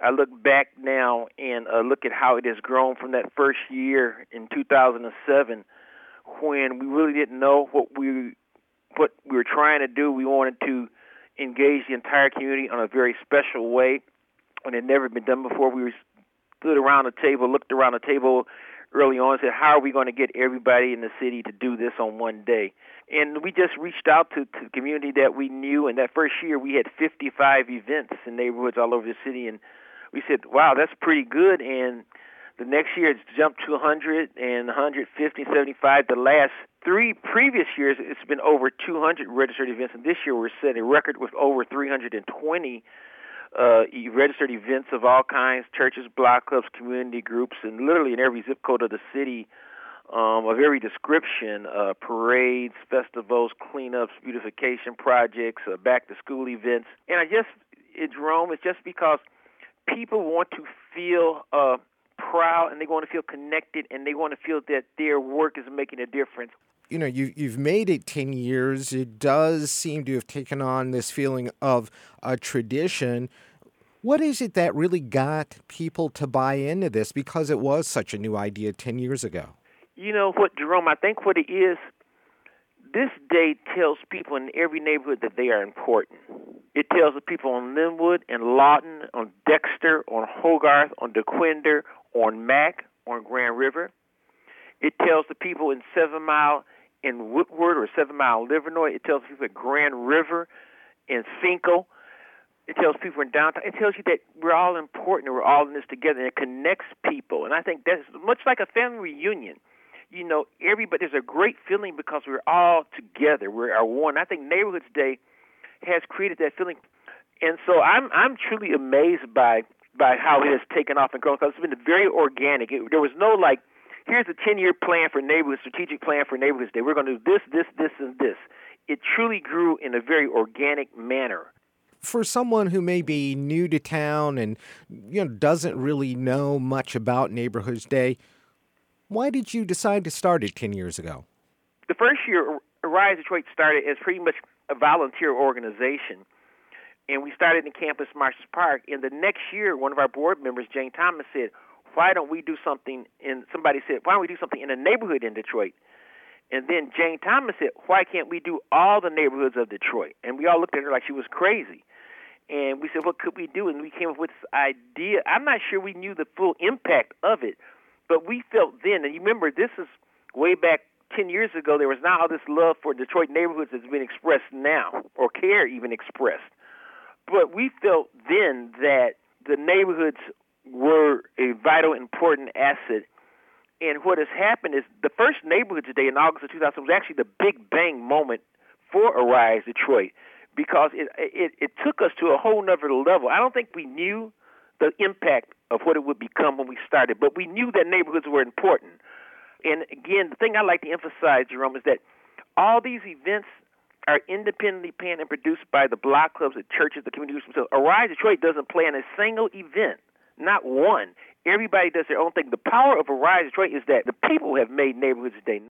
I look back now and uh, look at how it has grown from that first year in 2007 when we really didn't know what we what we were trying to do. We wanted to engage the entire community on a very special way when it had never been done before. We stood around the table, looked around the table early on, and said, "How are we going to get everybody in the city to do this on one day?" And we just reached out to, to the community that we knew. And that first year, we had 55 events in neighborhoods all over the city, and we said, "Wow, that's pretty good." And the next year, it's jumped to 100 and 150, 75. The last three previous years, it's been over 200 registered events, and this year we're setting a record with over 320 uh, registered events of all kinds, churches, block clubs, community groups, and literally in every zip code of the city um, of every description, uh, parades, festivals, cleanups, beautification projects, uh, back-to-school events. And I just, it, Jerome, it's just because people want to feel uh, proud and they want to feel connected and they want to feel that their work is making a difference. You know, you, you've made it 10 years. It does seem to have taken on this feeling of a tradition. What is it that really got people to buy into this because it was such a new idea 10 years ago? You know what, Jerome? I think what it is, this day tells people in every neighborhood that they are important. It tells the people on Linwood and Lawton, on Dexter, on Hogarth, on Dequindre, on Mack, on Grand River. It tells the people in Seven Mile in Woodward or Seven Mile Livernois. It tells people at Grand River, in Fenkell. It tells people in downtown. It tells you that we're all important and we're all in this together. And it connects people. And I think that's much like a family reunion. You know, everybody there's a great feeling because we're all together. We're our one. I think Neighborhoods Day has created that feeling. And so I'm I'm truly amazed by by how it has taken off and grown because it's been very organic. It, there was no like, here's a 10 year plan for neighborhood, strategic plan for neighborhoods day. We're going to do this, this, this, and this. It truly grew in a very organic manner. For someone who may be new to town and you know doesn't really know much about Neighborhoods Day, why did you decide to start it 10 years ago? The first year, Rise Detroit started as pretty much a volunteer organization and we started in Campus Martius Park. And the next year, one of our board members, Jane Thomas, said, "Why don't we do something?" In somebody said, "Why don't we do something in a neighborhood in Detroit?" And then Jane Thomas said, "Why can't we do all the neighborhoods of Detroit?" And we all looked at her like she was crazy. And we said, "What could we do?" And we came up with this idea. I'm not sure we knew the full impact of it, but we felt then. And you remember, this is way back 10 years ago. There was not all this love for Detroit neighborhoods that's been expressed now, or care even expressed. But we felt then that the neighborhoods were a vital, important asset. And what has happened is the first Neighborhoods Day in August of 2000 was actually the big bang moment for Arise Detroit because it, it, it took us to a whole nother level. I don't think we knew the impact of what it would become when we started, but we knew that neighborhoods were important. And again, the thing I like to emphasize, Jerome, is that all these events are independently planned and produced by the block clubs, the churches, the community groups themselves. Arise Detroit doesn't plan a single event, not one. Everybody does their own thing. The power of Arise Detroit is that the people have made Neighborhoods Day.